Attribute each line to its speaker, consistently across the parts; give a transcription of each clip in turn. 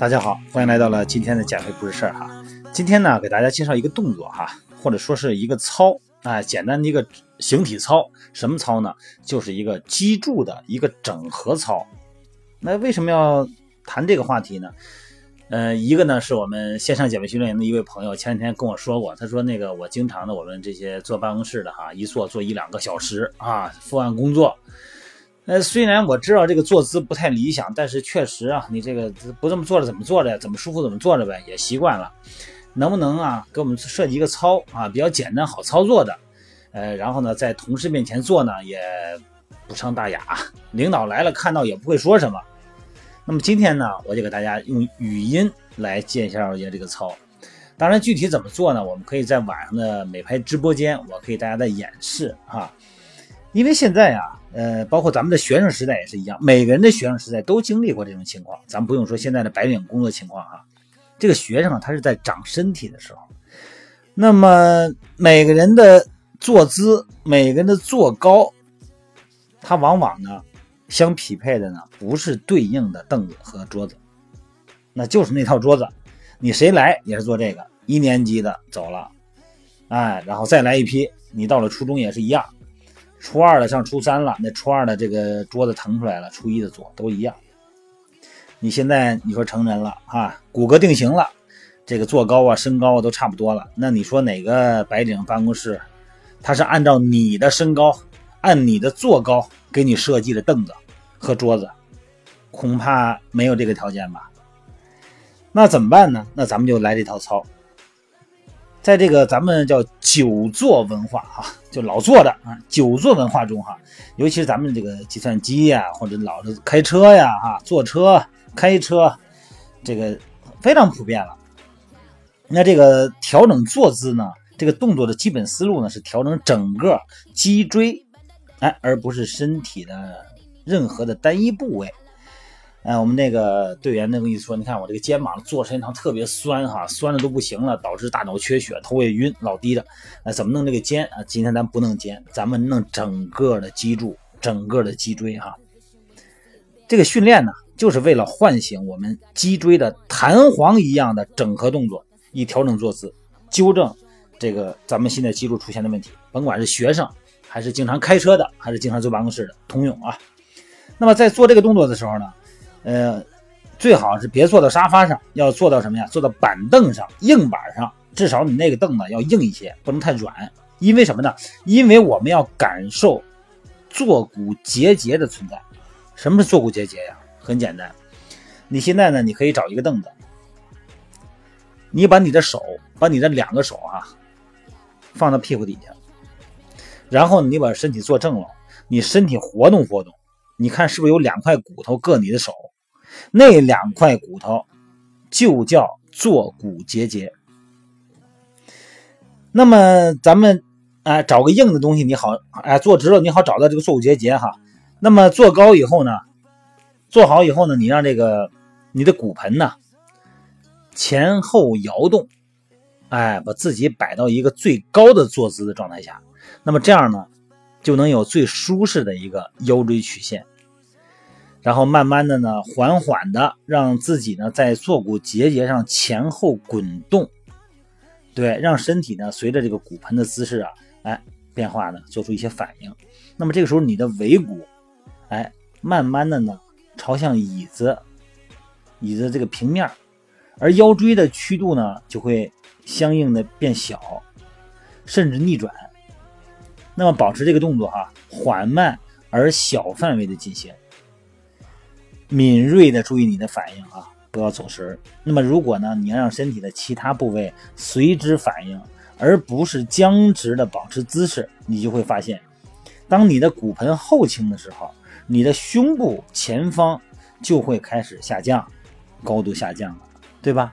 Speaker 1: 大家好，欢迎来到了今天的减肥不是事儿哈。今天呢，给大家介绍一个动作哈，或者说是一个操啊，简单的一个形体操。什么操呢？就是一个脊柱的一个整合操。那为什么要谈这个话题呢？呃，一个呢是我们线上减肥训练营的一位朋友，前两天跟我说过，他说那个我经常的我们这些坐办公室的哈，一坐坐一两个小时啊，伏案工作。呃，虽然我知道这个坐姿不太理想，但是确实啊，你这个不这么坐着怎么坐着？怎么舒服怎么坐着呗，也习惯了。能不能啊，给我们设计一个操啊，比较简单好操作的？呃，然后呢，在同事面前做呢，也不伤大雅，领导来了看到也不会说什么。那么今天呢，我就给大家用语音来介绍一下这个操。当然，具体怎么做呢？我们可以在晚上的美拍直播间，我可以大家再演示哈。因为现在啊。呃，包括咱们的学生时代也是一样，每个人的学生时代都经历过这种情况。咱不用说现在的白领工作情况哈，这个学生啊，他是在长身体的时候，那么每个人的坐姿，每个人的坐高，他往往呢相匹配的呢不是对应的凳子和桌子，那就是那套桌子，你谁来也是坐这个。一年级的走了，哎，然后再来一批，你到了初中也是一样。初二的上初三了，那初二的这个桌子腾出来了，初一的坐都一样。你现在你说成人了啊，骨骼定型了，这个坐高啊、身高啊都差不多了。那你说哪个白领办公室，他是按照你的身高、按你的坐高给你设计的凳子和桌子？恐怕没有这个条件吧？那怎么办呢？那咱们就来这套操。在这个咱们叫久坐文化哈，就老坐的啊，久坐文化中哈，尤其是咱们这个计算机呀，或者老是开车呀哈，坐车开车，这个非常普遍了。那这个调整坐姿呢，这个动作的基本思路呢是调整整个脊椎，哎，而不是身体的任何的单一部位。哎，我们那个队员那个意思说，你看我这个肩膀坐时间长特别酸哈，酸的都不行了，导致大脑缺血，头也晕，老低的。哎，怎么弄这个肩啊？今天咱不弄肩，咱们弄整个的脊柱，整个的脊椎哈。这个训练呢，就是为了唤醒我们脊椎的弹簧一样的整合动作，以调整坐姿，纠正这个咱们现在脊柱出现的问题。甭管是学生，还是经常开车的，还是经常坐办公室的，通用啊。那么在做这个动作的时候呢？呃，最好是别坐到沙发上，要坐到什么呀？坐到板凳上、硬板上，至少你那个凳子要硬一些，不能太软。因为什么呢？因为我们要感受坐骨结节的存在。什么是坐骨结节呀？很简单，你现在呢，你可以找一个凳子，你把你的手，把你的两个手啊，放到屁股底下，然后你把身体坐正了，你身体活动活动，你看是不是有两块骨头硌你的手？那两块骨头就叫坐骨结节。那么咱们哎找个硬的东西，你好哎坐直了，你好找到这个坐骨结节哈。那么坐高以后呢，坐好以后呢，你让这个你的骨盆呢前后摇动，哎，把自己摆到一个最高的坐姿的状态下。那么这样呢，就能有最舒适的一个腰椎曲线。然后慢慢的呢，缓缓的让自己呢在坐骨结节上前后滚动，对，让身体呢随着这个骨盆的姿势啊，哎变化呢做出一些反应。那么这个时候你的尾骨，哎，慢慢的呢朝向椅子，椅子这个平面，而腰椎的曲度呢就会相应的变小，甚至逆转。那么保持这个动作哈，缓慢而小范围的进行。敏锐的注意你的反应啊，不要走神。那么如果呢，你要让身体的其他部位随之反应，而不是僵直的保持姿势，你就会发现，当你的骨盆后倾的时候，你的胸部前方就会开始下降，高度下降了，对吧？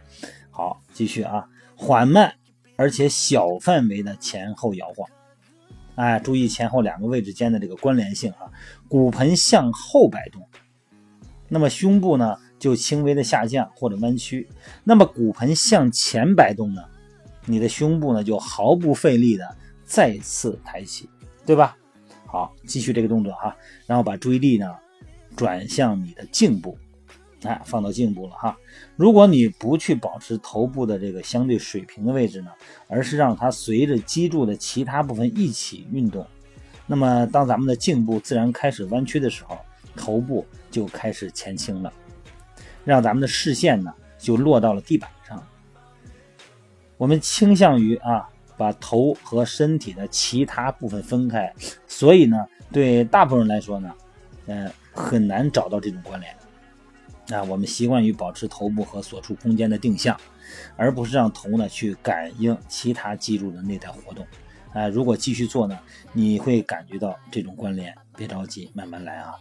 Speaker 1: 好，继续啊，缓慢而且小范围的前后摇晃，哎，注意前后两个位置间的这个关联性啊，骨盆向后摆动。那么胸部呢就轻微的下降或者弯曲，那么骨盆向前摆动呢，你的胸部呢就毫不费力的再次抬起，对吧？好，继续这个动作哈，然后把注意力呢转向你的颈部，哎，放到颈部了哈。如果你不去保持头部的这个相对水平的位置呢，而是让它随着脊柱的其他部分一起运动，那么当咱们的颈部自然开始弯曲的时候，头部就开始前倾了，让咱们的视线呢就落到了地板上。我们倾向于啊把头和身体的其他部分分开，所以呢，对大部分人来说呢，呃，很难找到这种关联。啊，我们习惯于保持头部和所处空间的定向，而不是让头呢去感应其他肌肉的内在活动。啊，如果继续做呢，你会感觉到这种关联。别着急，慢慢来啊。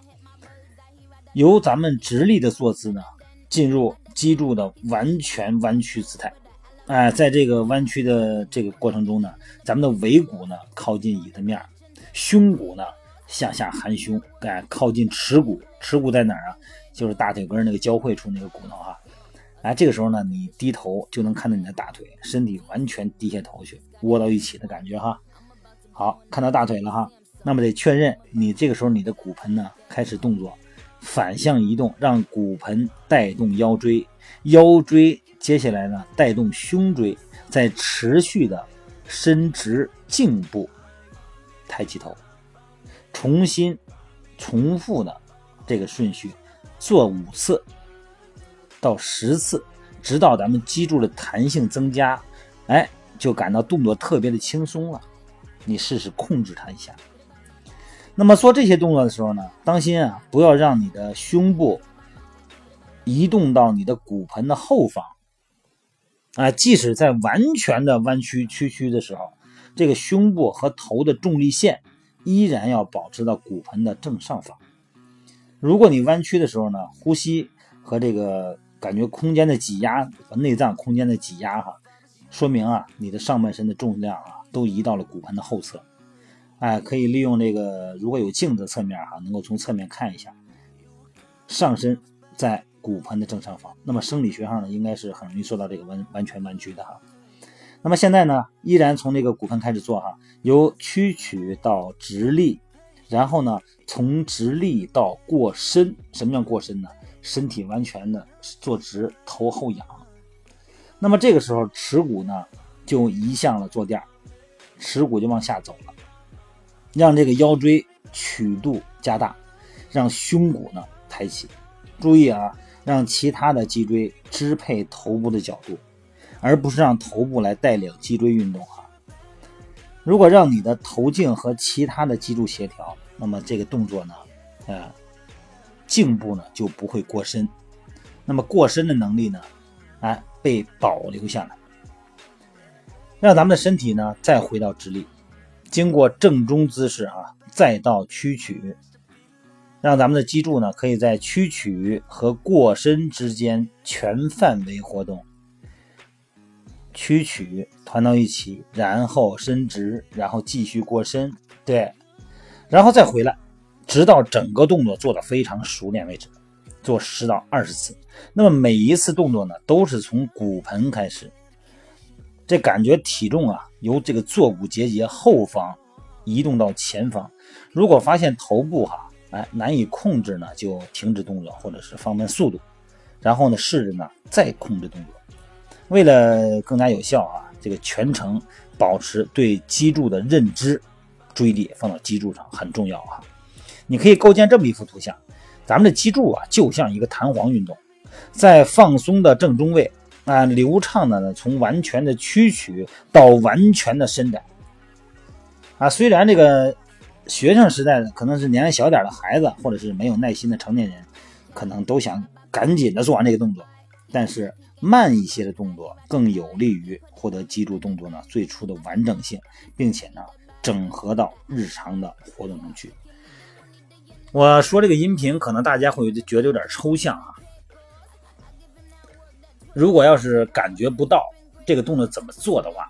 Speaker 1: 由咱们直立的坐姿呢，进入脊柱的完全弯曲姿态。哎，在这个弯曲的这个过程中呢，咱们的尾骨呢靠近椅子面，胸骨呢向下含胸，哎，靠近耻骨。耻骨在哪儿啊？就是大腿根那个交汇处那个骨头哈，哎，这个时候呢，你低头就能看到你的大腿，身体完全低下头去，窝到一起的感觉哈。好，看到大腿了哈，那么得确认你这个时候你的骨盆呢开始动作，反向移动，让骨盆带动腰椎，腰椎接下来呢带动胸椎，再持续的伸直颈部，抬起头，重新重复的这个顺序。做五次到十次，直到咱们脊柱的弹性增加，哎，就感到动作特别的轻松了。你试试控制它一下。那么做这些动作的时候呢，当心啊，不要让你的胸部移动到你的骨盆的后方。啊，即使在完全的弯曲屈曲的时候，这个胸部和头的重力线依然要保持到骨盆的正上方。如果你弯曲的时候呢，呼吸和这个感觉空间的挤压和内脏空间的挤压哈，说明啊你的上半身的重量啊都移到了骨盆的后侧，哎，可以利用这个如果有镜子侧面哈，能够从侧面看一下，上身在骨盆的正上方，那么生理学上呢应该是很容易做到这个完完全弯曲的哈。那么现在呢依然从这个骨盆开始做哈，由屈曲到直立。然后呢，从直立到过身，什么叫过身呢？身体完全的坐直，头后仰。那么这个时候，耻骨呢就移向了坐垫，耻骨就往下走了，让这个腰椎曲度加大，让胸骨呢抬起。注意啊，让其他的脊椎支配头部的角度，而不是让头部来带领脊椎运动哈。如果让你的头颈和其他的脊柱协调，那么这个动作呢，呃，颈部呢就不会过深，那么过深的能力呢，哎，被保留下来，让咱们的身体呢再回到直立，经过正中姿势啊，再到屈曲，让咱们的脊柱呢可以在屈曲和过伸之间全范围活动。屈曲团到一起，然后伸直，然后继续过身，对，然后再回来，直到整个动作做的非常熟练为止，做十到二十次。那么每一次动作呢，都是从骨盆开始，这感觉体重啊由这个坐骨结节后方移动到前方。如果发现头部哈哎难以控制呢，就停止动作或者是放慢速度，然后呢试着呢再控制动作。为了更加有效啊，这个全程保持对脊柱的认知，注意力放到脊柱上很重要哈。你可以构建这么一幅图像，咱们的脊柱啊就像一个弹簧运动，在放松的正中位啊，流畅的呢从完全的屈曲到完全的伸展啊。虽然这个学生时代的可能是年龄小点的孩子，或者是没有耐心的成年人，可能都想赶紧的做完这个动作，但是。慢一些的动作更有利于获得脊柱动作呢最初的完整性，并且呢整合到日常的活动中去。我说这个音频可能大家会觉得有点抽象啊。如果要是感觉不到这个动作怎么做的话，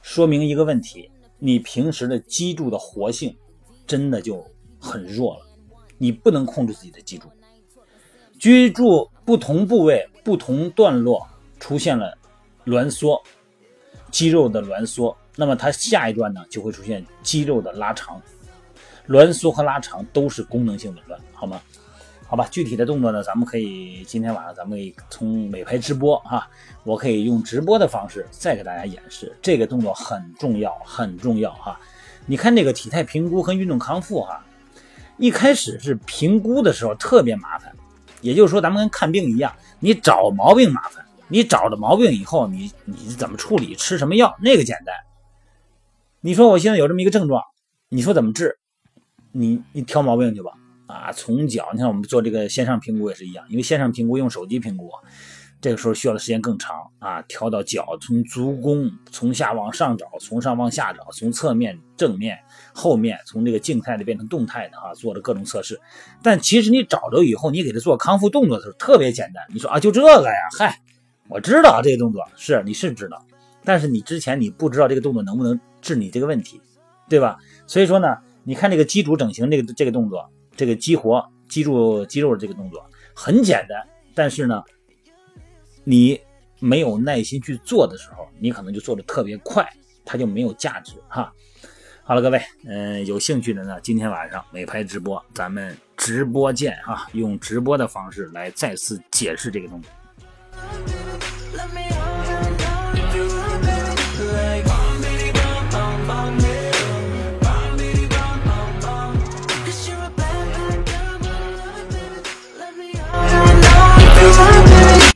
Speaker 1: 说明一个问题：你平时的脊柱的活性真的就很弱了，你不能控制自己的脊柱。脊柱不同部位、不同段落出现了挛缩，肌肉的挛缩，那么它下一段呢就会出现肌肉的拉长。挛缩和拉长都是功能性紊乱，好吗？好吧，具体的动作呢，咱们可以今天晚上咱们可以从美拍直播哈，我可以用直播的方式再给大家演示这个动作很重要，很重要哈。你看这个体态评估和运动康复哈，一开始是评估的时候特别麻烦，也就是说咱们跟看病一样，你找毛病麻烦，你找着毛病以后，你你怎么处理，吃什么药那个简单。你说我现在有这么一个症状，你说怎么治？你你挑毛病去吧。啊，从脚，你看我们做这个线上评估也是一样，因为线上评估用手机评估，这个时候需要的时间更长啊。调到脚，从足弓从下往上找，从上往下找，从侧面、正面、后面，从这个静态的变成动态的啊，做了各种测试。但其实你找着以后，你给他做康复动作的时候特别简单。你说啊，就这个呀？嗨，我知道这个动作是你是知道，但是你之前你不知道这个动作能不能治你这个问题，对吧？所以说呢，你看这个基础整形这个这个动作。这个激活、肌肉、肌肉的这个动作很简单，但是呢，你没有耐心去做的时候，你可能就做的特别快，它就没有价值哈。好了，各位，嗯，有兴趣的呢，今天晚上美拍直播，咱们直播见啊，用直播的方式来再次解释这个动作。